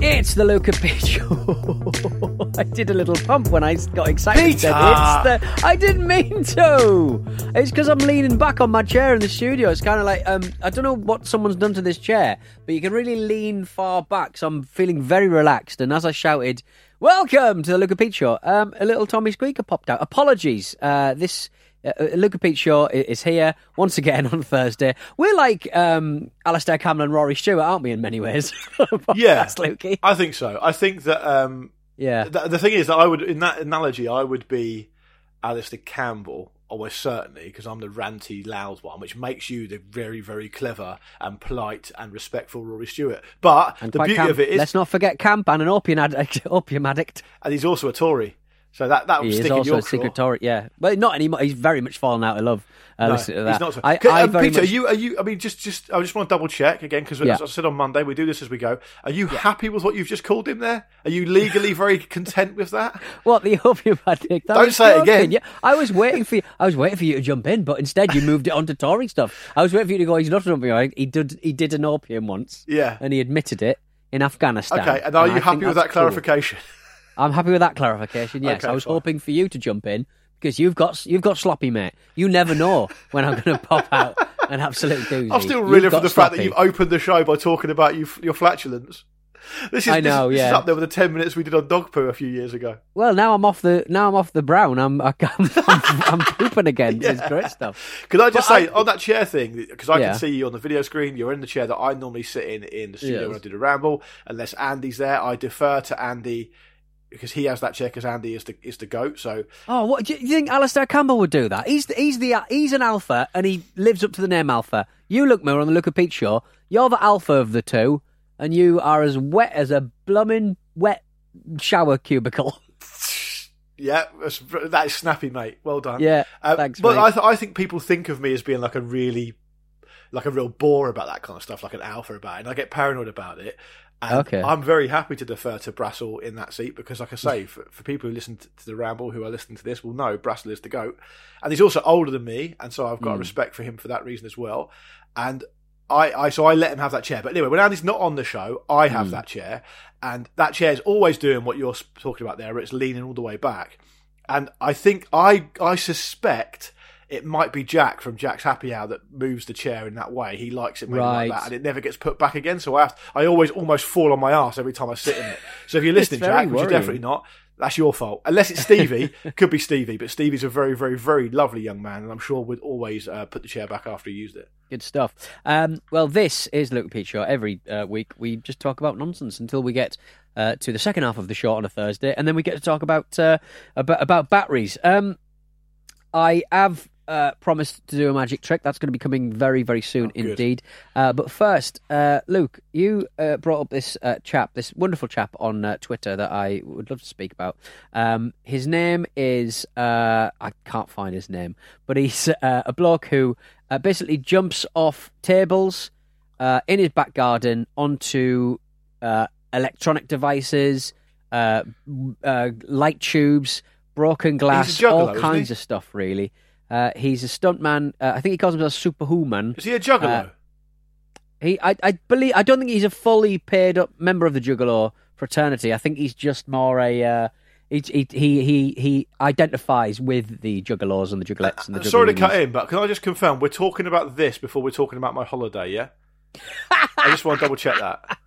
It's the Luca Pitch. I did a little pump when I got excited. Peter! It's the. I didn't mean to. It's because I'm leaning back on my chair in the studio. It's kind of like um, I don't know what someone's done to this chair, but you can really lean far back. So I'm feeling very relaxed. And as I shouted, "Welcome to the Luke and Pete Show," um, a little Tommy squeaker popped out. Apologies. Uh, this uh, Luke and Pete Show i- is here once again on Thursday. We're like um, Alastair Campbell and Rory Stewart, aren't we, in many ways? Yeah, Lukey. I think so. I think that um, Yeah. the, the thing is that I would, in that analogy, I would be Alastair Campbell, almost certainly, because I'm the ranty, loud one, which makes you the very, very clever and polite and respectful Rory Stewart. But And the beauty camp. of it is, Let's not forget Camp and an opium addict. opium addict. and he's also a Tory, so that that would He stick is in also your a secret craw. Yeah, but not anymore. He's very much fallen out of love. Uh, No, listen to that. he's not. so- I, I um, Peter, much. are you? Are you? I mean, just, just. I just want to double check again because, Yeah. as I said on Monday, we do this as we go. Are you happy with what you've just called him there? Are you legally very content with that? What the opium addict? Don't say it again. Yeah, I was waiting for you. I was waiting for you to jump in, but instead you moved it on to Tory stuff. I was waiting for you to go. He's not an opium addict. He did. He did an opium once. Yeah. and he admitted it in Afghanistan. Okay, and are I you think happy with that cool. clarification? I'm happy with that clarification. Yes, Okay, I was fine. hoping for you to jump in because you've got you've got sloppy, mate. You never know when I'm going to pop out an absolute doozy. I'm still reeling from the fact that you've opened the show by talking about you, your flatulence. This is, I know, this, this is up there with the ten minutes we did on dog poo a few years ago. Well, now I'm off the now I'm off the brown. I'm I'm, I'm, I'm pooping again. It's Yeah. great stuff. Can I just But say I- on that chair thing because I Yeah. can see you on the video screen. You're in the chair that I normally sit in in the studio Yes. when I do the ramble. Unless Andy's there, I defer to Andy because he has that check as Andy is the is the goat. So Oh, what do you think Alastair Campbell would do that? He's the, he's the he's an alpha and he lives up to the name alpha. You look more on the Luke and Pete Show. You're the alpha of the two, and you are as wet as a blooming wet shower cubicle. yeah, that's, that is snappy, mate. Well done. Yeah, Uh, thanks, But mate. I, th- I think people think of me as being like a really, like a real bore about that kind of stuff, like an alpha about it, and I get paranoid about it. And Okay. I'm very happy to defer to Brassel in that seat because, like I say, for, for people who listen to, the ramble, who are listening to this, will know Brassel is the goat, and he's also older than me, and so I've got Mm. respect for him for that reason as well. And I, I, so I let him have that chair. But anyway, when Andy's not on the show, I have Mm. that chair, and that chair is always doing what you're talking about there. It's leaning all the way back, and I think I, I suspect it might be Jack from Jack's Happy Hour that moves the chair in that way. He likes it maybe Right. like that, and it never gets put back again. So I, have, I always almost fall on my ass every time I sit in it. So if you're listening, Jack, which you're definitely not, that's your fault. Unless it's Stevie, could be Stevie, but Stevie's a very, very, very lovely young man, and I'm sure would always uh, put the chair back after he used it. Good stuff. Um, well, this is Luke Pete Show. Every uh, week we just talk about nonsense until we get uh, to the second half of the show on a Thursday, and then we get to talk about uh, about, about batteries. Um, I have uh, promised to do a magic trick. That's going to be coming very, very soon Oh, indeed. Uh, but first, uh, Luke, you uh, brought up this uh, chap, this wonderful chap on uh, Twitter that I would love to speak about. Um, his name is uh, I can't find his name, but he's uh, a bloke who uh, basically jumps off tables uh, in his back garden onto uh, electronic devices, uh, uh, light tubes, broken glass, juggalo, all kinds of stuff. Really, uh, he's a stuntman. Uh, I think he calls himself Superhuman. Is he a juggalo? Uh, He, I, I believe, I don't think he's a fully paid up member of the Juggalo fraternity. I think he's just more a. Uh, he, he he he he identifies with the juggalos and the juggalettes and the. Uh, Sorry to cut in, but can I just confirm we're talking about this before we're talking about my holiday? Yeah, I just want to double check that.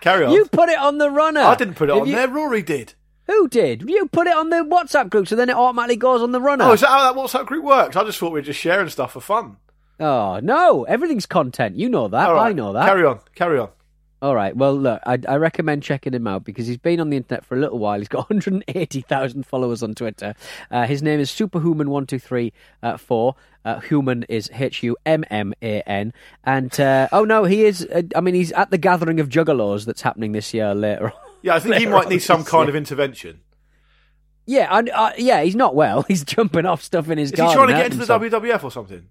Carry on. You put it on the runner. I didn't put it If on you- there. Rory did. Who did? You put it on the WhatsApp group, so then it automatically goes on the runner. Oh, is that how that WhatsApp group works? I just thought we were just sharing stuff for fun. Oh, no, everything's content. You know that. Right, I know that. Carry on. Carry on. All right. Well, look, I, I recommend checking him out because he's been on the internet for a little while. He's got 180,000 followers on Twitter. Uh, his name is Superhuman1234. Uh, four. uh, human is H U M M A N. And, uh, oh no, he is, uh, I mean, he's at the gathering of juggalos that's happening this year later on. Yeah, I think he might need some kind of intervention. Yeah, I, uh, yeah, he's not well. He's jumping off stuff in his Is garden. he trying to get into the himself. WWF or something?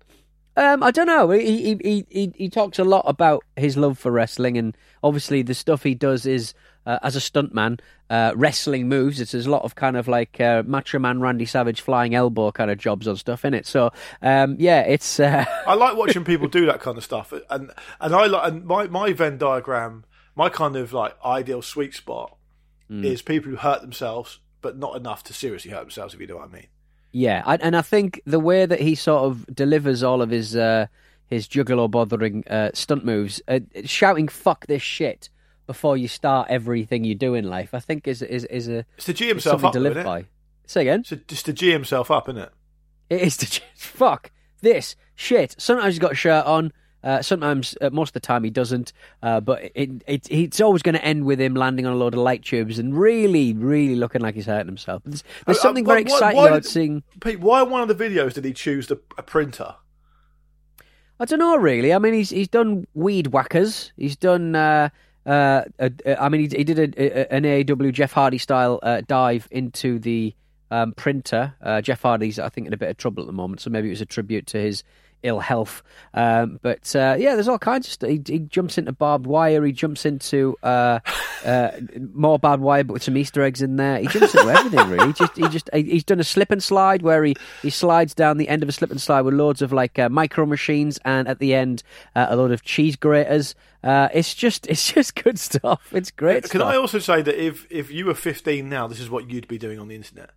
Um, I don't know. He, he he he he talks a lot about his love for wrestling, and obviously the stuff he does is uh, as a stuntman, uh, wrestling moves. It's there's a lot of kind of like uh, Macho Man Randy Savage flying elbow kind of jobs on stuff in it. So um, yeah, it's uh, I like watching people do that kind of stuff, and and I like and my my Venn diagram, my kind of like ideal sweet spot Hmm. is people who hurt themselves, but not enough to seriously hurt themselves. If you know what I mean. yeah, I, and I think the way that he sort of delivers all of his uh, his juggalo bothering uh, stunt moves, uh, shouting "fuck this shit" before you start everything you do in life, I think is is is a It's to G himself up, to live by. Say again. It's just to G himself up, isn't it? It is to just fuck this shit. Sometimes he's got a shirt on. Uh, sometimes, uh, most of the time, he doesn't. Uh, but it, it, it's always going to end with him landing on a load of light tubes and really, really looking like he's hurting himself. There's, there's Uh, uh, something very why- exciting why about did- seeing. Pete, why one of the videos did he choose the, a printer? I don't know, really. I mean, he's he's done weed whackers. He's done. Uh, uh, uh, uh, I mean, he, he did a, a, an AEW Jeff Hardy style uh, dive into the um, printer. Uh, Jeff Hardy's, I think, in a bit of trouble at the moment, so maybe it was a tribute to his ill health. Um, but uh, yeah, there's all kinds of stuff. He, he jumps into barbed wire. He jumps into uh, uh, more barbed wire, but with some Easter eggs in there. He jumps into everything really. He just he just he's done a slip and slide where he, he slides down the end of a slip and slide with loads of like uh, micro machines, and at the end uh, a load of cheese graters. Uh, it's just it's just good stuff. It's great. Can stuff. I also say that if if you were 15 now, this is what you'd be doing on the internet?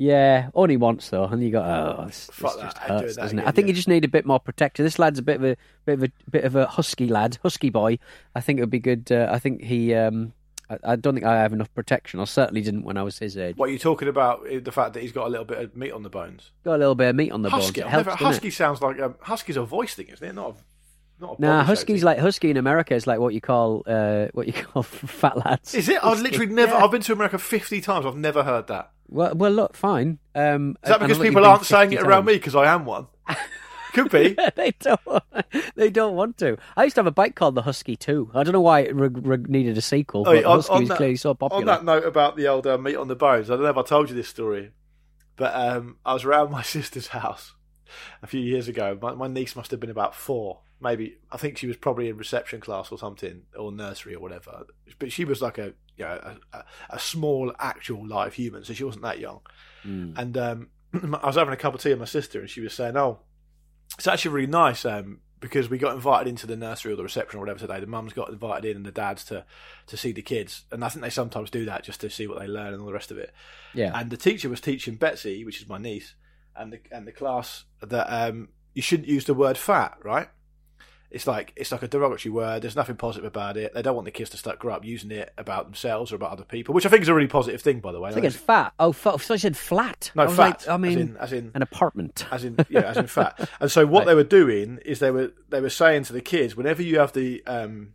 Yeah, only once though, and you go, oh, this, this just hurts, doesn't it? again, I think yeah. you just need a bit more protector. This lad's a bit of a bit of a bit of a husky lad, husky boy. I think it would be good. Uh, I think he. Um, I, I don't think I have enough protection. I certainly didn't when I was his age. What are you talking about? eh, The fact that he's got a little bit of meat on the bones. Got a little bit of meat on the bones. Husky. It helps, never, husky it? sounds like um, husky's a voice thing, isn't it? Not a, not a Nah, husky's like husky in America is like what you call uh, what you call fat lads. Is it? I've literally never. Yeah. I've been to America 50 times. I've never heard that. Well, well, look, fine. Um, Is that because I'll let you people aren't saying 50 it around times. me because I am one? Could be. they don't. They don't want to. I used to have a bike called the Husky too. I don't know why it re- re- needed a sequel, but on, Husky on was that, clearly so popular. on that note about the old uh, meat on the bones, I don't know if I told you this story, but um, I was around my sister's house a few years ago. My, my niece must have been about four, maybe. I think she was probably in reception class or something, or nursery or whatever. But she was like a you know, a, a, a small actual live human, so she wasn't that young. Mm. And um, I was having a cup of tea with my sister, and she was saying, "Oh, it's actually really nice um, because we got invited into the nursery or the reception or whatever today. The mums got invited in, and the dads to to see the kids. And I think they sometimes do that just to see what they learn and all the rest of it. Yeah. And the teacher was teaching Betsy, which is my niece, and the and the class that um, you shouldn't use the word fat, right? It's like it's like a derogatory word. There's nothing positive about it. They don't want the kids to start grow up using it about themselves or about other people, which I think is a really positive thing, by the way. I think it's fat. Oh, fat. So I said flat. no I fat. like, I as mean, in, as in an apartment. as in yeah, as in fat. And so what Right. they were doing is they were they were saying to the kids, whenever you have the um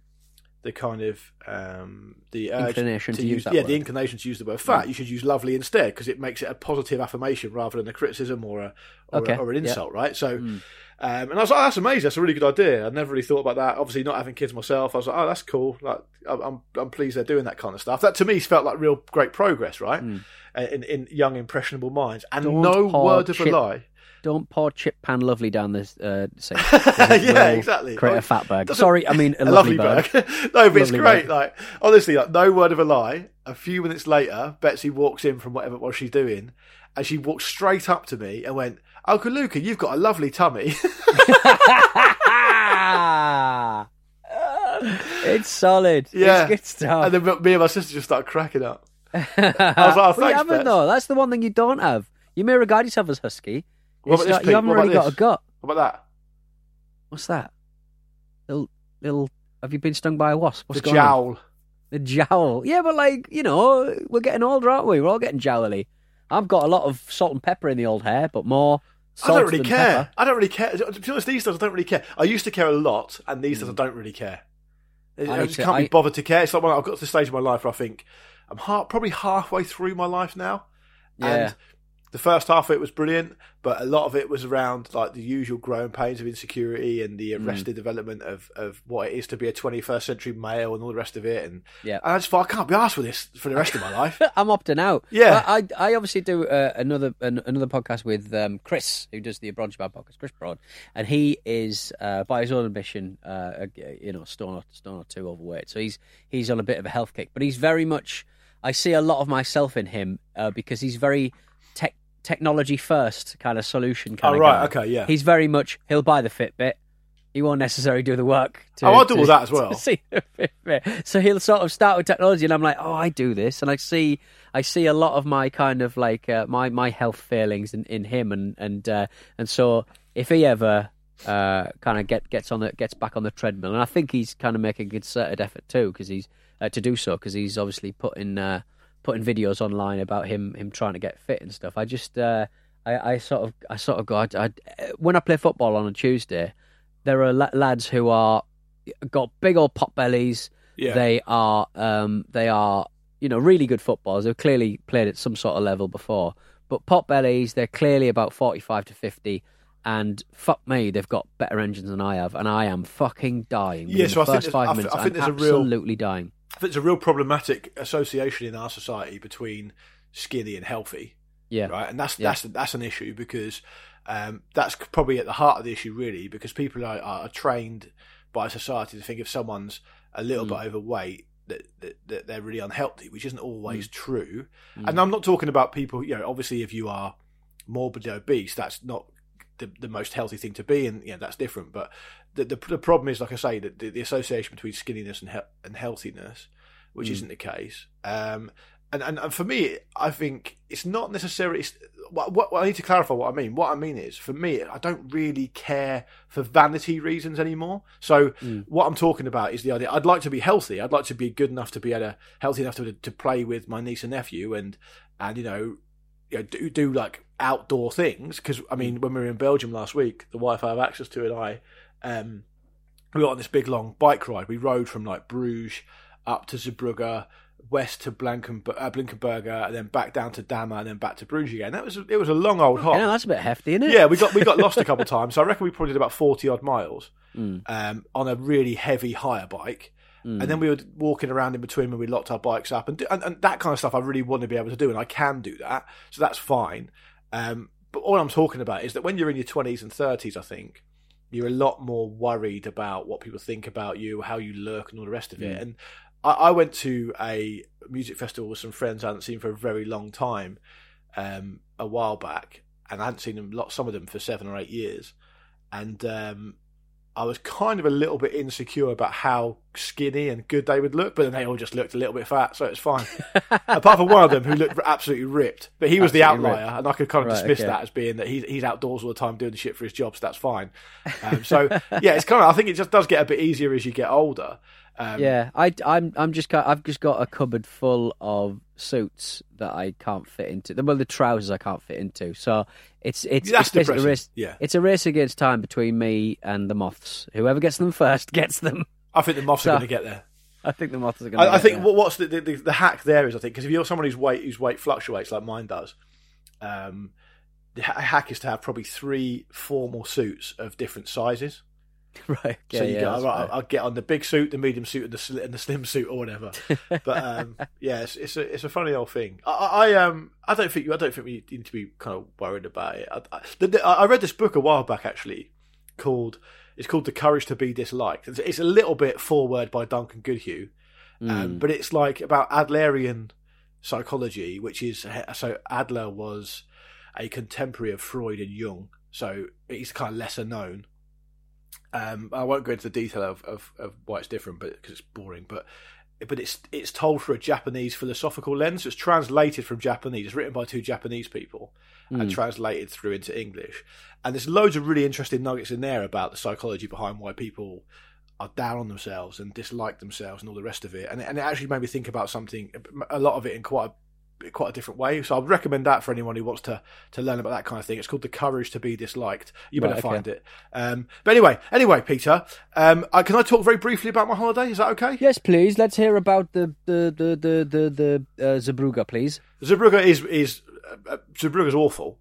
the kind of um the urge Inclination to use use that yeah word. the inclination to use the word fat, you should use lovely instead because it makes it a positive affirmation rather than a criticism or a or, Okay, a, or an yeah. Insult, right? So. Um, and I was like, oh, that's amazing. That's a really good idea. I never really thought about that. Obviously, not having kids myself, I was like, oh, that's cool. Like, I'm, I'm, pleased they're doing that kind of stuff. That to me felt like real great progress, right? Uh, In, in young impressionable minds, and. Don't no word of chip- a lie. Don't pour chip pan lovely down this uh, sink. yeah, exactly. Create Oh, a fat bag. Sorry, I mean a, a lovely, lovely bag. bag. no, but it's great. bag. Like honestly, like no word of a lie. A few minutes later, Betsy walks in from whatever it was she's doing, and she walked straight up to me and went, "Uncle Luca, you've got a lovely tummy." It's solid. Yeah. It's good stuff. And then me and my sister just started cracking up. I was like, oh, thanks, haven't Bets. though. That's the one thing you don't have. You may regard yourself as husky. What about this, Pete? you haven't What about really got a this? gut. How about that? What's that? Little, little. Have you been stung by a wasp? What's the going on? jowl. The jowl. Yeah, but like you know, we're getting older, aren't we? We're all getting jowly. I've got a lot of salt and pepper in the old hair, but more. I Salt don't really than care. pepper. I don't really care. To be honest, these days I don't really care. I used to care a lot, and these days I don't really care. I, Hmm. I need just to- can't I- be bothered to care. It's like when I've got to the stage of my life where I think I'm probably halfway through my life now, Yeah. and the first half of it was brilliant, but a lot of it was around like the usual growing pains of insecurity and the Hmm. arrested development of, of what it is to be a 21st century male and all the rest of it. And, Yeah. and I just thought I can't be asked for this for the rest of my life. I'm opting out. Yeah. I I, I obviously do uh, another an, another podcast with um, Chris, who does the Abroad in Japan podcast, Chris Broad, and he is uh, by his own admission, uh, you know, stone or, stone or two overweight. So he's he's on a bit of a health kick, but he's very much. I see a lot of myself in him uh, because he's very technology first kind of solution kind Oh, of right, guy. okay, yeah. He's very much he'll buy the Fitbit. He won't necessarily do the work. To, Oh, I'll do to- all that as well. see the Fitbit. So he'll sort of start with technology, and I'm like, oh, I do this, and I see, I see a lot of my kind of like uh, my my health failings in, in him, and and uh, and so if he ever uh, kind of get gets on the gets back on the treadmill, and I think he's kind of making a concerted effort too, because he's uh, to do so, because he's obviously putting uh, putting videos online about him him trying to get fit and stuff. I just uh, I, I sort of I sort of go I, I, when I play football on a Tuesday, there are la- lads who are got big old pot bellies. Yeah. They are um, they are you know really good footballers. They've clearly played at some sort of level before, but pot bellies they're clearly about forty five to fifty. And fuck me, they've got better engines than I have, and I am fucking dying. Yeah, so the I think first there's- five I minutes, I think I'm there's a real- absolutely dying. It's a real problematic association in our society between skinny and healthy. Yeah, right? And that's Yeah. that's that's an issue because um, that's probably at the heart of the issue, really, because people are, are trained by society to think if someone's a little Mm. bit overweight. That, that, that they're really unhealthy, which isn't Mm. always true. And I'm not talking about people, you know, obviously if you are morbidly obese, that's not the, the most healthy thing to be, and you know, that's different. But the, the the problem is, like I say, that the, the association between skinniness and he- and healthiness, which Mm. isn't the case. Um, and, and and for me, I think it's not necessarily. It's, what, what I need to clarify what I mean. What I mean is, for me, I don't really care for vanity reasons anymore. So what I'm talking about is the idea. I'd like to be healthy. I'd like to be good enough to be able to healthy enough to to play with my niece and nephew, and and you know, you know do do like outdoor things. Because I mean, when we were in Belgium last week, the wife I have access to and I, um, we got on this big long bike ride. We rode from like Bruges up to Zeebrugge, west to Blankenberge, uh, Blinkenberger, and then back down to Damme, and then back to Bruges again. That was it was a long old hop. Know, that's a bit hefty, isn't it? Yeah, we got we got lost a couple of times. So I reckon we probably did about forty odd miles Mm. um, on a really heavy hire bike. Mm. And then we were walking around in between when we locked our bikes up and, do, and and that kind of stuff. I really want to be able to do, and I can do that, so that's fine. Um, but all I'm talking about is that when you're in your twenties and thirties, I think you're a lot more worried about what people think about you, how you look, and all the rest of Mm. it. And I, I went to a music festival with some friends I hadn't seen for a very long time um, a while back, and I hadn't seen them lot some of them for seven or eight years, and um, I was kind of a little bit insecure about how skinny and good they would look, but then they all just looked a little bit fat, so it's fine. Apart from one of them who looked absolutely ripped, but he was the outlier, ripped. and I could kind of Right, dismiss okay. that as being that he's he's outdoors all the time doing the shit for his job, so that's fine. Um, so yeah, it's kind of I think it just does get a bit easier as you get older. Um, yeah, I, I'm I'm just I've just got a cupboard full of suits that I can't fit into. Well, the trousers I can't fit into. So it's, it's, it's a race. Yeah. it's a race against time between me and the moths. Whoever gets them first gets them. I think the moths So- are going to get there. I think the moths are going. to I, I think what, what's the, the the hack there is I think because if you're someone whose weight whose weight fluctuates like mine does, um, the hack is to have probably three formal suits of different sizes. right. so you yeah, go, that's right. I'll get on the big suit, the medium suit, and the sli- and the slim suit or whatever. but um, yeah, it's, it's a it's a funny old thing. I, I I, um I don't think you I don't think we need to be kind of worried about it. I, I, the- I read this book a while back actually called it's called The Courage to Be Disliked. It's, it's a little bit forward by Duncan Goodhue, Mm. um, but it's like about Adlerian psychology, which is so Adler was a contemporary of Freud and Jung, so he's kind of lesser known. Um, I won't go into the detail of, of, of why it's different, but because it's boring. But but it's it's told through a Japanese philosophical lens. It's translated from Japanese. It's written by two Japanese people and translated through into English. And there's loads of really interesting nuggets in there about the psychology behind why people are down on themselves and dislike themselves and all the rest of it. And and it actually made me think about something a lot of it in quite a quite a different way. So I'd recommend that for anyone who wants to to learn about that kind of thing. It's called The Courage to Be Disliked. You better Right, okay. find it. Um, but anyway, anyway, Peter, um, I, can I talk very briefly about my holiday? Is that okay? Yes, please. Let's hear about the the the the the, the uh, Zabruga, please. Zeebrugge is is uh, uh, Zeebrugge's awful.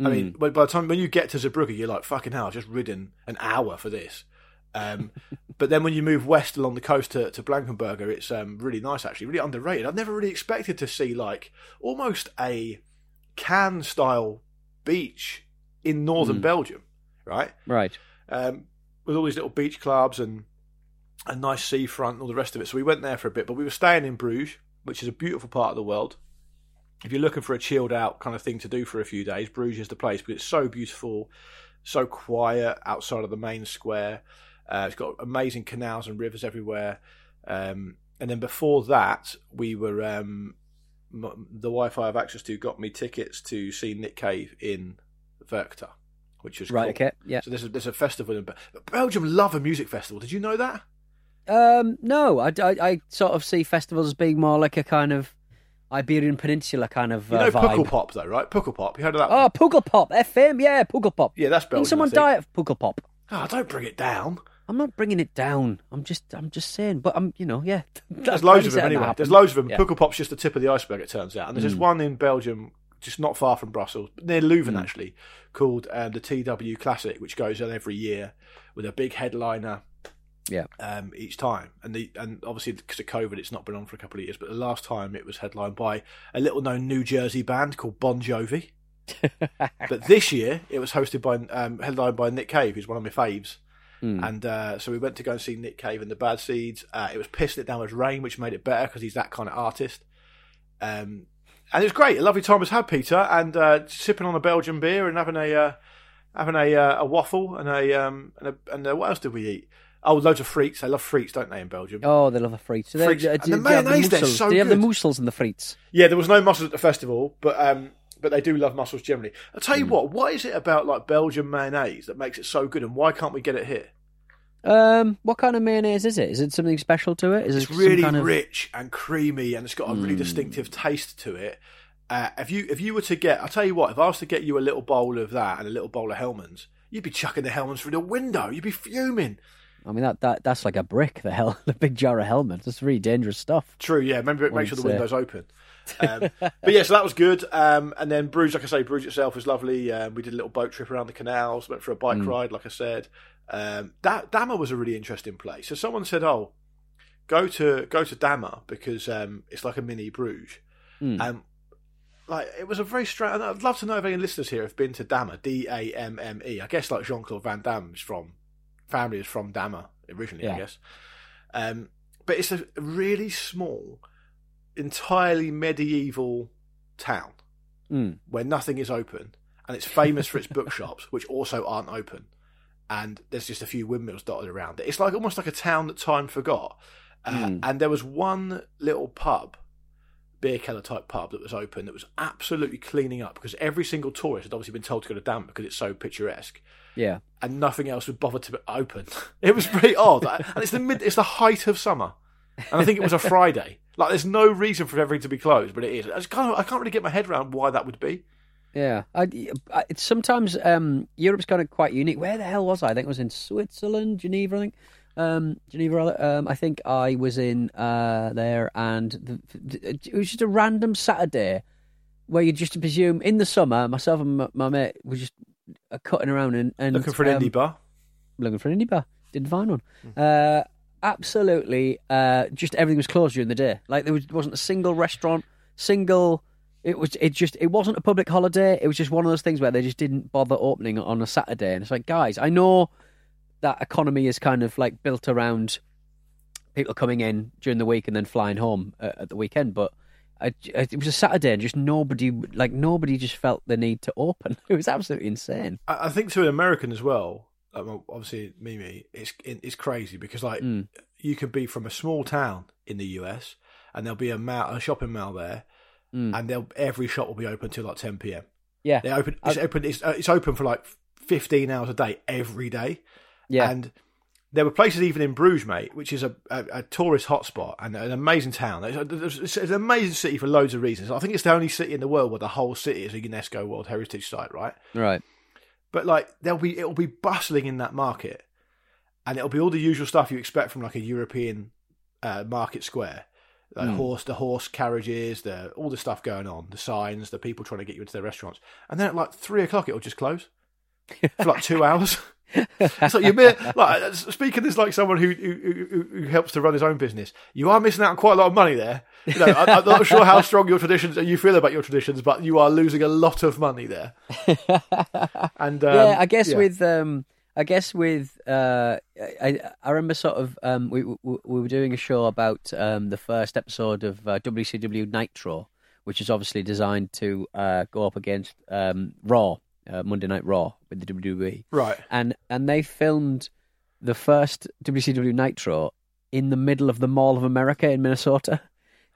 I Hmm. mean, by by the time when you get to Zeebrugge, you're like, "Fucking hell! I've just ridden an hour for this." Um, but then when you move west along the coast to, to Blankenberge, it's um, really nice actually, really underrated. I've never really expected to see like almost a Cannes style beach in northern Hmm. Belgium, right? Right. um, with all these little beach clubs and a nice seafront and all the rest of it. So we went there for a bit, but we were staying in Bruges, which is a beautiful part of the world. If you're looking for a chilled out kind of thing to do for a few days, Bruges is the place because it's so beautiful, so quiet outside of the main square. Uh, it's got amazing canals and rivers everywhere. Um, and then before that, we were um, m- the Wi-Fi I have access to got me tickets to see Nick Cave in Werchter, which was Right. cool. Okay. Yeah. So there's a, there's a festival in Be- Belgium. Love a music festival. Did you know that? Um. No, I, I, I sort of see festivals as being more like a kind of Iberian Peninsula kind of You uh, know vibe. Pop though, right? Pukkelpop. You heard of that? Oh, Pukkelpop, FM, yeah, Pukkelpop. yeah, that's Belgium. Didn't someone die at Pukkelpop? Oh, don't bring it down. I'm not bringing it down. I'm just, I'm just saying. But I'm, you know, yeah. There's loads of them anyway. There's loads of them. Yeah. Pukkelpop's just the tip of the iceberg, it turns out. And there's just one in Belgium, just not far from Brussels, near Leuven actually, called um, the TW Classic, which goes on every year with a big headliner Yeah. um, each time. And the and obviously because of COVID, it's not been on for a couple of years. But the last time it was headlined by a little known New Jersey band called Bon Jovi. but this year it was hosted by um, headlined by Nick Cave, who's one of my faves. And uh, so we went to go and see Nick Cave and the Bad Seeds. Uh, it was pissing it down with rain, which made it better because he's that kind of artist. Um, and it was great. A lovely time was had, Peter, and uh, sipping on a Belgian beer and having a uh, having a uh, a waffle and a um and a, and uh what else did we eat? Oh, loads of frites. They love frites, don't they, in Belgium? Oh, they love the frites. And do, the do you have mayonnaise there is mussels? so Do you have the mussels and the frites? Yeah, there was no mussels at the festival, but um, but they do love mussels generally. I'll tell you Hmm. what. What is it about like Belgian mayonnaise that makes it so good, and why can't we get it here? Um, what kind of mayonnaise is it? Is it something special to it? Is It's it really kind of... Hmm. rich and creamy, and it's got a really distinctive taste to it. Uh, if you if you were to get, I'll tell you what, if I was to get you a little bowl of that and a little bowl of Hellmann's, you'd be chucking the Hellmann's through the window. You'd be fuming. I mean, that, that that's like a brick. The hell, the big jar of helmets. That's really dangerous stuff. True, yeah. Remember, it What make sure the window's open. Um, but yeah, so that was good. Um, and then Bruges, like I say, Bruges itself was lovely. Um, we did a little boat trip around the canals, went for a bike ride, like I said. Um, that Damme was a really interesting place. So someone said, "Oh, go to go to Damme because um, it's like a mini Bruges." Mm. Um, like it was a very strange. I'd love to know if any listeners here have been to Damme, D A M M E. I guess like Jean Claude Van Damme's from family is from Damme originally. I guess. Um, but it's a really small, entirely medieval town Mm. where nothing is open, and it's famous for its bookshops, which also aren't open. And there's just a few windmills dotted around it. It's like almost like a town that time forgot. Uh, Mm. And there was one little pub, beer keller type pub, that was open that was absolutely cleaning up because every single tourist had obviously been told to go to Damme because it's so picturesque Yeah. and nothing else would bother to open. It was pretty odd, and it's the mid, it's the height of summer, and I think it was a Friday. Like, there's no reason for everything to be closed, but it is. I, just can't, I can't really get my head around why that would be. Yeah, I, I, it's sometimes um, Europe's kind of quite unique. Where the hell was I? I think it was in Switzerland, Geneva. I think um, Geneva. Um, I think I was in uh, there, and the, the, it was just a random Saturday where you just presume in the summer. Myself and my, my mate were just uh, cutting around and, and Looking for an um, indie bar. looking for an indie bar. Didn't find one. Hmm. Uh, absolutely, uh, just everything was closed during the day. Like there was, wasn't a single restaurant, single. It was. It just. It wasn't a public holiday. It was just one of those things where they just didn't bother opening on a Saturday. And it's like, guys, I know that economy is kind of like built around people coming in during the week and then flying home uh, at the weekend, but. I, it was a Saturday and just nobody, like nobody, just felt the need to open. It was absolutely insane. I, I think to an American as well, obviously Mimi, it's it's crazy because like Mm. you could be from a small town in the US and there'll be a mall, a shopping mall there, Mm. and they'll every shop will be open till like ten p.m. Yeah, They open. It's I- open. It's, uh, it's open for like fifteen hours a day every day. yeah, And there were places even in Bruges, mate, which is a, a, a tourist hotspot and an amazing town. It's, it's an amazing city for loads of reasons. I think it's the only city in the world where the whole city is a UNESCO World Heritage Site, right? right. But like there'll be it'll be bustling in that market, and it'll be all the usual stuff you expect from like a European uh, market square. Like horse, the horse carriages, the all the stuff going on, the signs, the people trying to get you into their restaurants, and then at like three o'clock it'll just close for like two hours. So you're like speaking as like someone who, who who who helps to run his own business. You are missing out on quite a lot of money there. You know, I, I'm not sure how strong your traditions you feel about your traditions, but you are losing a lot of money there. And um, yeah, I guess yeah. with um, I guess with uh, I I remember sort of um, we we, we were doing a show about um, the first episode of uh, WCW Nitro, which is obviously designed to uh, go up against um, Raw, uh, Monday Night Raw with the WWE, right. and and they filmed the first WCW Nitro in the middle of the Mall of America in Minnesota.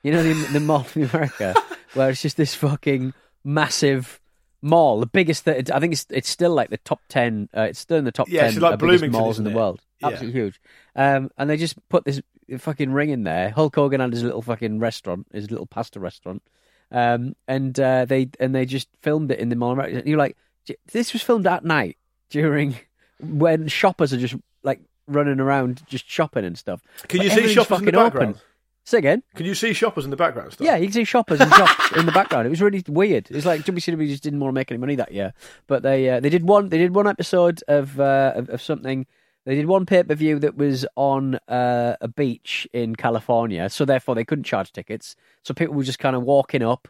You know the the Mall of America, where it's just this fucking massive mall, the biggest. That I think it's it's still like the top ten. Uh, it's still in the top Yeah, ten like biggest malls in the world. Yeah. Absolutely huge. Um, and they just put this fucking ring in there. Hulk Hogan had his little fucking restaurant, his little pasta restaurant. Um, and uh, they and they just filmed it in the Mall of America. You're like, "J- this was filmed at night during when shoppers are just like running around just shopping and stuff. Can you see shoppers in the background? Open. Say again. Can you see shoppers in the background? and Stuff? Yeah, you can see shoppers and shops in the background. It was really weird. It's like WCW just didn't want to make any money that year, but they uh, they did one they did one episode of uh, of, of something. They did one pay per view that was on uh, a beach in California, so therefore they couldn't charge tickets. So people were just kind of walking up,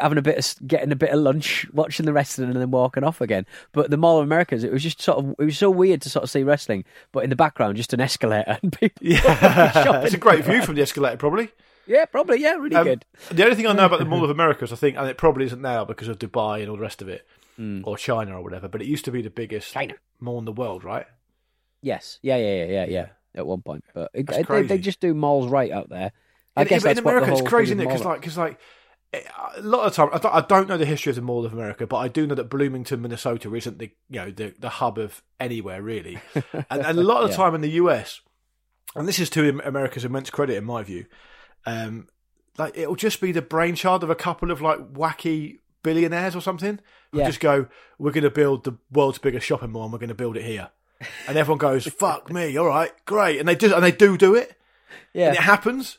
having a bit of getting a bit of lunch, watching the wrestling, and then walking off again. But the Mall of Americas, it was just sort of it was so weird to sort of see wrestling, but in the background just an escalator and people. Yeah, it's a great view from the escalator, probably. Yeah, probably. Yeah, really Um, good. The only thing I know about the Mall of America is I think, and it probably isn't now because of Dubai and all the rest of it, or China or whatever. But it used to be the biggest. China. mall in the world, right? Yes. Yeah, yeah, yeah, yeah, yeah. At one point, but it, they, they just do malls right out there. I in, guess in, that's in what the America, it's crazy, isn't it? is Because like, because like. A lot of the time, I don't, I don't know the history of the Mall of America, but I do know that Bloomington, Minnesota, isn't the you know the, the hub of anywhere really, and, and a lot of the Yeah. time in the US, and this is to America's immense credit in my view, um, like it'll just be the brainchild of a couple of like wacky billionaires or something who Yeah. just go, "We're going to build the world's biggest shopping mall, and we're going to build it here," and everyone goes, "Fuck me, all right, great," and they do, and they do do it, and yeah, it happens.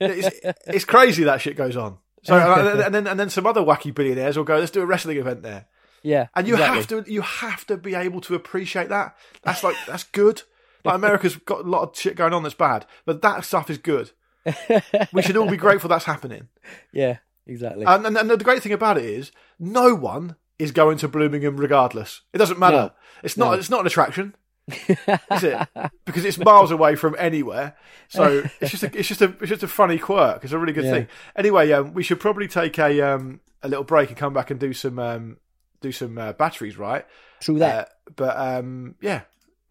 it's, it's crazy that shit goes on. So and, uh, and then and then some other wacky billionaires will go, "Let's do a wrestling event there," yeah. and you exactly. have to you have to be able to appreciate that. That's like that's good. Like America's got a lot of shit going on that's bad, but that stuff is good. We should all be grateful that's happening. Yeah, exactly. And, and, and the great thing about it is, no one is going to Bloomington regardless. It doesn't matter. No. It's not. No. It's not an attraction, is it? Because it's miles away from anywhere. So it's just a, it's just a it's just a funny quirk. It's a really good Yeah. thing. Anyway, um, we should probably take a um a little break and come back and do some um do some uh, batteries, right? True that. Uh, but um, yeah.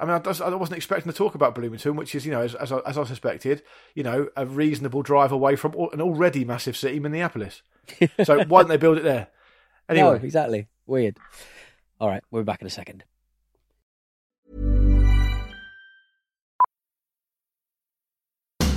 I mean, I, I wasn't expecting to talk about Bloomington, which is, you know, as, as, I, as I suspected, you know, a reasonable drive away from an already massive city, Minneapolis. So why didn't they build it there? Anyway, No, exactly. Weird. All right, we'll be back in a second.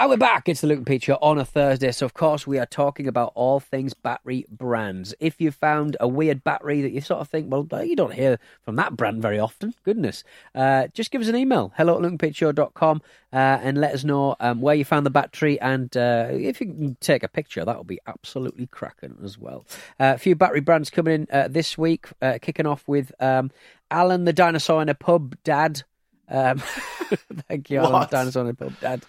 And we're back. It's the Luke and Pete Show on a Thursday. So, of course, we are talking about all things battery brands. If you found a weird battery that you sort of think, well, you don't hear from that brand very often, goodness, uh, just give us an email, hello at lukeandpeteshow.com, uh, and let us know um, where you found the battery. And uh, if you can take a picture, that will be absolutely cracking as well. Uh, a few battery brands coming in uh, this week, uh, kicking off with um, Alan the Dinosaur in a Pub Dad. Um, thank you, Alan What? the Dinosaur in a Pub Dad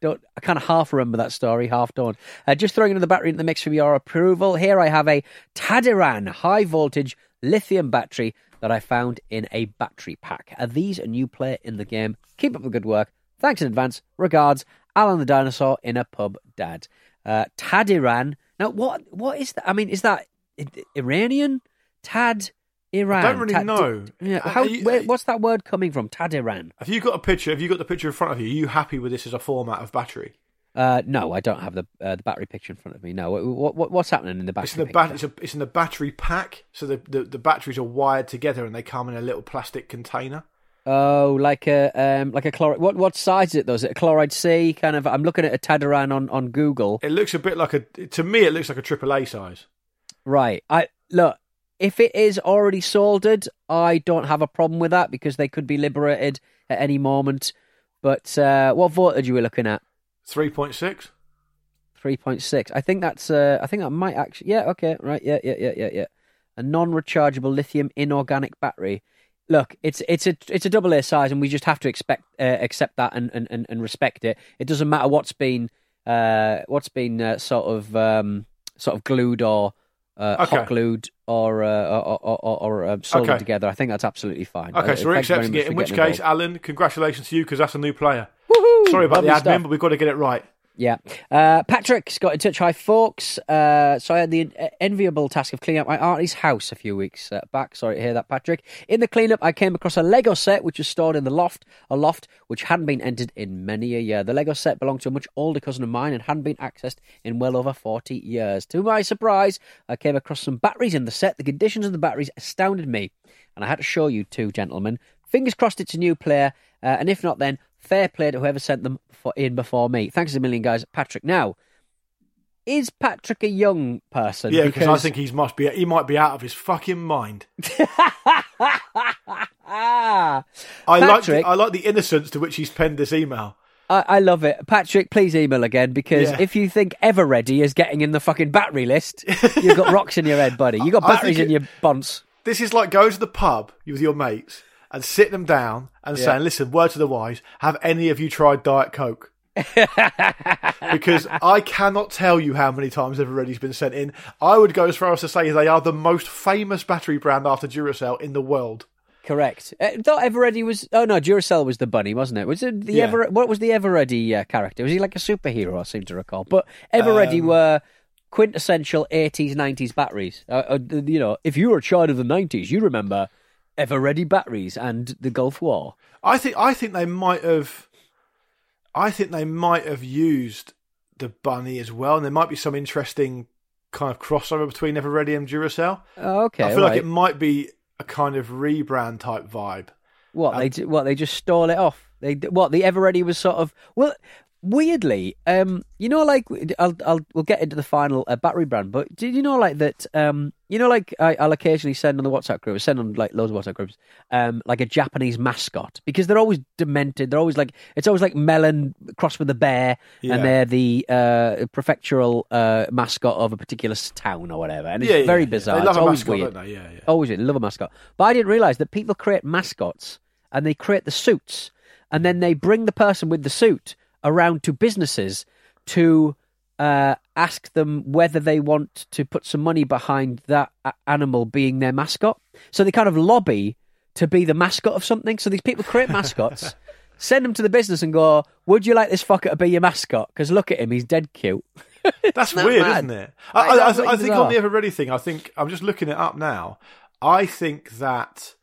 don't I kind of half remember that story, half don't. Uh, just throwing another battery into the mix for your approval. Here I have a Tadiran high voltage lithium battery that I found in a battery pack. Are these a new player in the game? Keep up the good work. Thanks in advance. Regards, Alan the Dinosaur in a pub dad. Uh, Tadiran. Now, what what is that? I mean, is that Iranian? Tad Iran. I don't really Tad- know. Yeah, how, you- where, what's that word coming from? Tadiran. Have you got a picture? Have you got the picture in front of you? Are you happy with this as a format of battery? Uh, no, I don't have the uh, the battery picture in front of me. No, what, what what's happening in the battery? It's in the bat- it's, a, it's in the battery pack, so the, the the batteries are wired together and they come in a little plastic container. Oh, like a um, like a chloride. What what size is it though? Is it a chloride C kind of? I'm looking at a Tadiran on on Google. It looks a bit like a to me. It looks like a AAA size. Right. I look. If it is already soldered, I don't have a problem with that because they could be liberated at any moment. But uh, what voltage are we looking at? Three point six. Three point six. I think that's. Uh, I think that might actually. Yeah. Okay. Right. Yeah. Yeah. Yeah. Yeah. Yeah. A non-rechargeable lithium inorganic battery. Look, it's it's a it's a double A size, and we just have to expect uh, accept that and, and, and, and respect it. It doesn't matter what's been uh, what's been uh, sort of um, sort of glued or uh, Okay. hot glued or uh, or, or, or, or uh, soldered Okay. together. I think that's absolutely fine. Okay, Uh, so we're thank you very accepting it. In which case, involved. Alan, congratulations to you because that's a new player. Woohoo! Sorry about the Lovely admin, stuff. but we've got to get it right. Yeah. Uh, Patrick's got in touch. Hi, folks. Uh, so I had the enviable task of cleaning up my auntie's house a few weeks uh, back. Sorry to hear that, Patrick. In the cleanup, I came across a Lego set which was stored in the loft, a loft which hadn't been entered in many a year. The Lego set belonged to a much older cousin of mine and hadn't been accessed in well over 40 years. To my surprise, I came across some batteries in the set. The conditions of the batteries astounded me, and I had to show you two, gentlemen. Fingers crossed it's a new player, uh, and if not, then fair play to whoever sent them for, in before me. Thanks a million, guys. Patrick. Now, is Patrick a young person? Yeah, because I think he must be. He might be out of his fucking mind. I like. The, I like the innocence to which he's penned this email. I, I love it. Patrick, please email again because Yeah. if you think Eveready is getting in the fucking battery list, you've got rocks in your head, buddy. You've got I think batteries in it- your bonds. This is like going to the pub with your mates and sitting them down and Yeah. saying, "Listen, word to the wise: Have any of you tried Diet Coke?" because I cannot tell you how many times Eveready's been sent in. I would go as far as to say they are the most famous battery brand after Duracell in the world. Correct. I thought Eveready was. Oh no, Duracell was the bunny, wasn't it? Was it the Yeah. Ever? What was the Eveready uh, character? Was he like a superhero? I seem to recall. But Eveready Um, were quintessential eighties, nineties batteries. Uh, uh, you know, if you were a child of the nineties, you remember Eveready batteries and the Gulf War. I think I think they might have I think they might have used the bunny as well, and there might be some interesting kind of crossover between Eveready and Duracell. Oh, okay, I feel like it might be a kind of rebrand type vibe. What um, they what they just stole it off. They what the Eveready was sort of well. Weirdly, um, you know, like I'll, I'll, we'll get into the final uh, battery brand, but did you know, like that, um, you know, like I, I'll occasionally send on the WhatsApp group, I send on like loads of WhatsApp groups, um, like a Japanese mascot because they're always demented. They're always like it's always like melon crossed with a bear, Yeah. and they're the uh, prefectural uh, mascot of a particular town or whatever, and it's yeah, very yeah. bizarre. They it's love a always mascot, weird. Yeah, yeah. Always love a mascot. But I didn't realise that people create mascots and they create the suits and then they bring the person with the suit around to businesses to uh, ask them whether they want to put some money behind that animal being their mascot. So they kind of lobby to be the mascot of something. So these people create mascots, send them to the business and go, Would you like this fucker to be your mascot? Because look at him, he's dead cute. That's that weird, mad? isn't it? I, I, I, I think on the bizarre. Eveready thing, I think I'm just looking it up now. I think that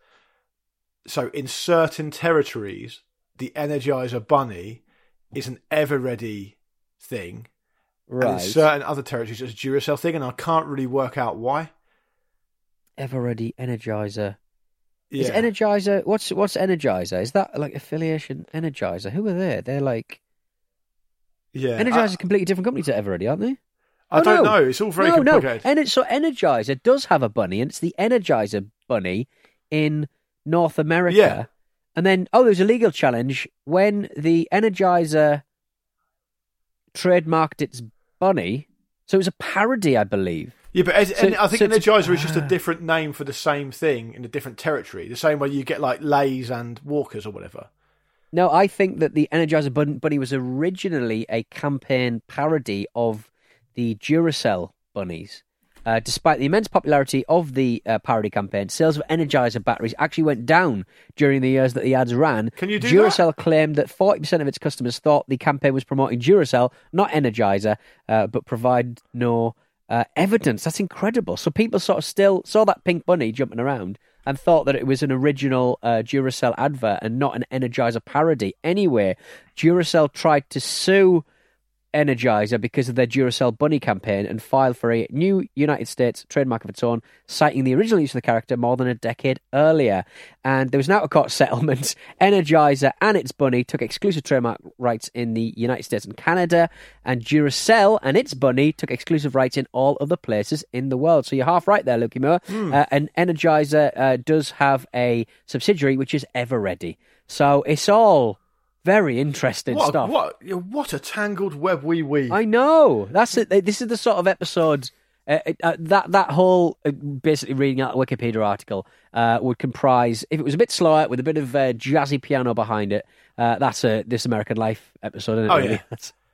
so in certain territories, the Energizer Bunny is an Eveready thing, and in certain other territories, it's a Duracell thing, and I can't really work out why. Eveready Energizer. Is Energizer what's what's Energizer? Is that like affiliation Energizer? Who are they? They're like yeah, Energizer's a completely different company to Eveready, aren't they? I, Oh, don't no. know. It's all very no, no. complicated. And so Energizer does have a bunny, and it's the Energizer bunny in North America. Yeah. And then oh, there's a legal challenge when the Energizer trademarked its bunny. So it was a parody, I believe. Yeah, but as, So- and I think so Energizer is just a Ah. different name for the same thing in a different territory. The same way you get like Lays and Walkers or whatever. No, I think that the Energizer Bunny was originally a campaign parody of the Duracell bunnies. Uh, despite the immense popularity of the uh, parody campaign, sales of Energizer batteries actually went down during the years that the ads ran. Can you do Duracell claimed that 40% of its customers thought the campaign was promoting Duracell, not Energizer, uh, but provide no uh, evidence. That's incredible. So people sort of still saw that pink bunny jumping around and thought that it was an original uh, Duracell advert and not an Energizer parody. Anyway, Duracell tried to sue Energizer because of their Duracell Bunny campaign and filed for a new United States trademark of its own, citing the original use of the character more than a decade earlier. And there was an out of court settlement. Energizer and its bunny took exclusive trademark rights in the United States and Canada, and Duracell and its bunny took exclusive rights in all other places in the world. So you're half right there, Lukey Moore. Uh, and Energizer uh, does have a subsidiary which is Eveready. So it's all very interesting What, stuff. what, what a tangled web we weave. I know. That's it. This is the sort of episode. Uh, uh, that that whole uh, basically reading out a Wikipedia article uh, would comprise if it was a bit slower with a bit of uh, jazzy piano behind it. Uh, that's a This American Life episode, isn't it? Oh, really?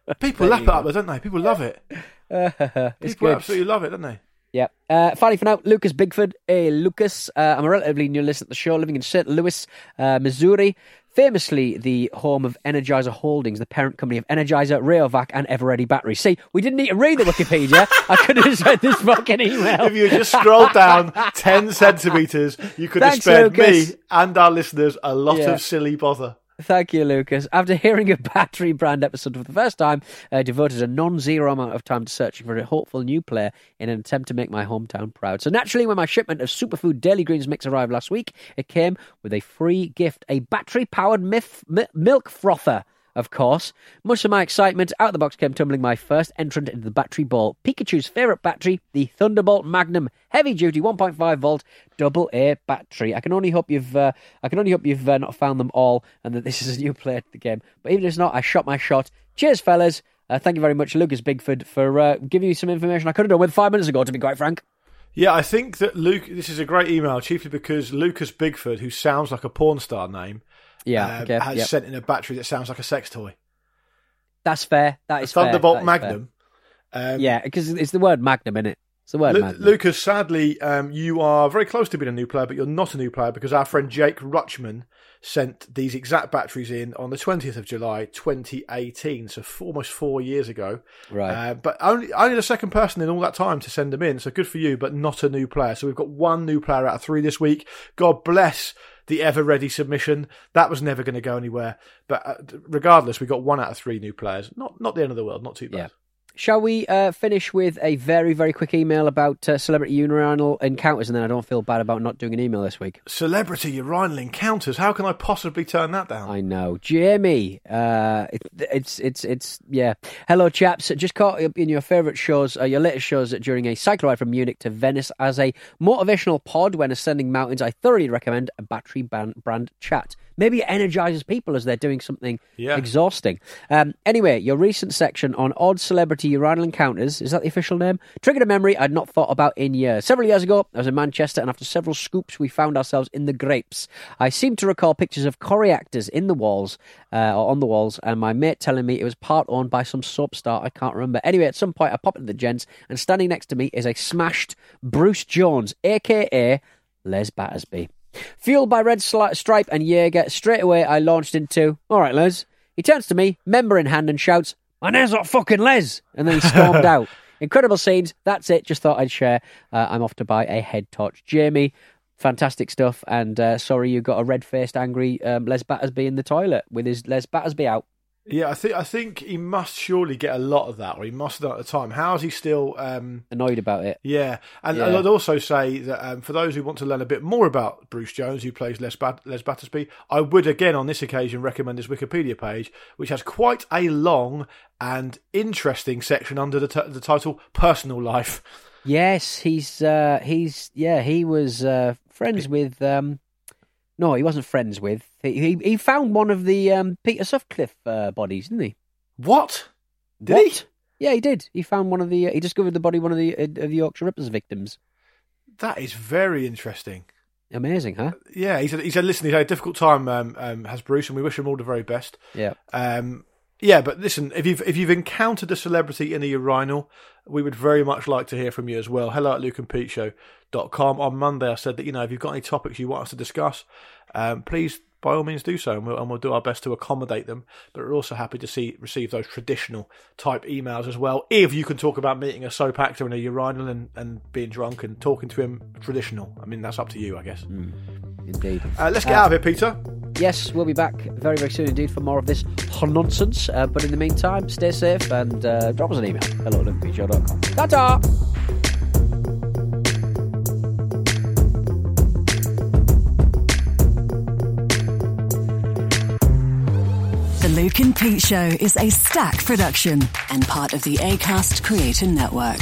yeah. People lap it up, though, don't they? People love it. it's People good. absolutely love it, don't they? Yeah. Uh, finally, for now, Lucas Bigford. Hey, Lucas. Uh, I'm a relatively new listener to the show, living in St. Louis, uh, Missouri. Famously, the home of Energizer Holdings, the parent company of Energizer, Rayovac, and Eveready batteries. See, we didn't need to read the Wikipedia. I could have read this fucking email. If you just scrolled down 10 centimetres, you could Thanks, have spared Lucas. me and our listeners a lot Yeah. of silly bother. Thank you, Lucas. After hearing a battery brand episode for the first time, I devoted a non zero amount of time to searching for a hopeful new player in an attempt to make my hometown proud. So, naturally, when my shipment of Superfood Daily Greens mix arrived last week, it came with a free gift a battery powered mif- mi- milk frother. Of course, much of my excitement out of the box came tumbling my first entrant into the battery ball. Pikachu's favourite battery, the Thunderbolt Magnum heavy duty 1.5 volt double A battery. I can only hope you've uh, I can only hope you've uh, not found them all and that this is a new player to the game. But even if it's not, I shot my shot. Cheers, fellas. Uh, thank you very much, Lucas Bigford, for uh, giving you some information I could have done with five minutes ago. To be quite frank. Yeah, I think that Luke. This is a great email, chiefly because Lucas Bigford, who sounds like a porn star name, Yeah. uh, okay. has yep. sent in a battery that sounds like a sex toy. That's fair. That is Thunderbolt fair. Magnum. Um, yeah, because it's the word Magnum in it. It's the word Lu- Magnum. Lucas, sadly, um, you are very close to being a new player, but you're not a new player because our friend Jake Rutchman sent these exact batteries in on the 20th of July 2018, so f- almost four years ago. Right. Uh, but only only the second person in all that time to send them in, so good for you, but not a new player. So we've got one new player out of three this week. God bless the Eveready submission. That was never going to go anywhere. But uh, regardless, we got one out of three new players. Not not the end of the world. Not too bad. Shall we uh, finish with a very, very quick email about uh, celebrity urinal encounters, and then I don't feel bad about not doing an email this week. Celebrity urinal encounters. How can I possibly turn that down? I know, Jamie. Uh, it, it's it's it's yeah. Hello, chaps. Just caught up in your favourite shows, uh, your latest shows during a cycle ride from Munich to Venice as a motivational pod when ascending mountains. I thoroughly recommend a battery brand, brand chat. Maybe it energizes people as they're doing something Yeah. exhausting. Um, anyway, your recent section on odd celebrity urinal encounters is that the official name? Triggered a memory I'd not thought about in years. Several years ago, I was in Manchester, and after several scoops, we found ourselves in the grapes. I seem to recall pictures of Corrie actors in the walls uh, or on the walls, and my mate telling me it was part owned by some soap star. I can't remember. Anyway, at some point, I pop into the gents, and standing next to me is a smashed Bruce Jones, aka Les Battersby. Fueled by Red Stripe and Jaeger, straight away I launched into, all right, Les. He turns to me, member in hand, and shouts, My name's not fucking Les. And then he stormed out. Incredible scenes. That's it. Just thought I'd share. Uh, I'm off to buy a head torch. Jamie, fantastic stuff. And uh, sorry you got a red faced, angry um, Les Battersby in the toilet with his Les Battersby out. Yeah, I think I think he must surely get a lot of that, or he must have done at the time. How is he still? Um, Annoyed about it. yeah, and Yeah. I'd also say that um, for those who want to learn a bit more about Bruce Jones, who plays Les, Bat- Les Battersby, I would again on this occasion recommend his Wikipedia page, which has quite a long and interesting section under the, t- the title "Personal Life." Yes, he's uh, he's yeah he was uh, friends with um, no he wasn't friends with he he, he found one of the um, Peter Sutcliffe uh, bodies didn't he? What did What? he? Yeah, he did. He found one of the uh, he discovered the body of one of the uh, of the Yorkshire Rippers victims. That is very interesting. Amazing, huh? Yeah, he said he said listen, he's had a difficult time, um, um, has Bruce, and we wish him all the very best. Yeah. Um, yeah, but listen, if you've if you've encountered a celebrity in a urinal, we would very much like to hear from you as well. Hello at lukeandpeteshow.com. On Monday, I said that you know if you've got any topics you want us to discuss, um, please by all means do so, and we'll, and we'll do our best to accommodate them. But we're also happy to see receive those traditional type emails as well. If you can talk about meeting a soap actor in a urinal and, and being drunk and talking to him traditional, I mean that's up to you, I guess. Indeed. Uh, let's get out of here, Peter. Yes, we'll be back very, very soon indeed for more of this nonsense. Uh, but in the meantime, stay safe and uh, drop us an email. Hello at lukeandpeteshow.com. Ta-ta! The Luke and Pete Show is an Acast production and part of the ACAST Creator Network.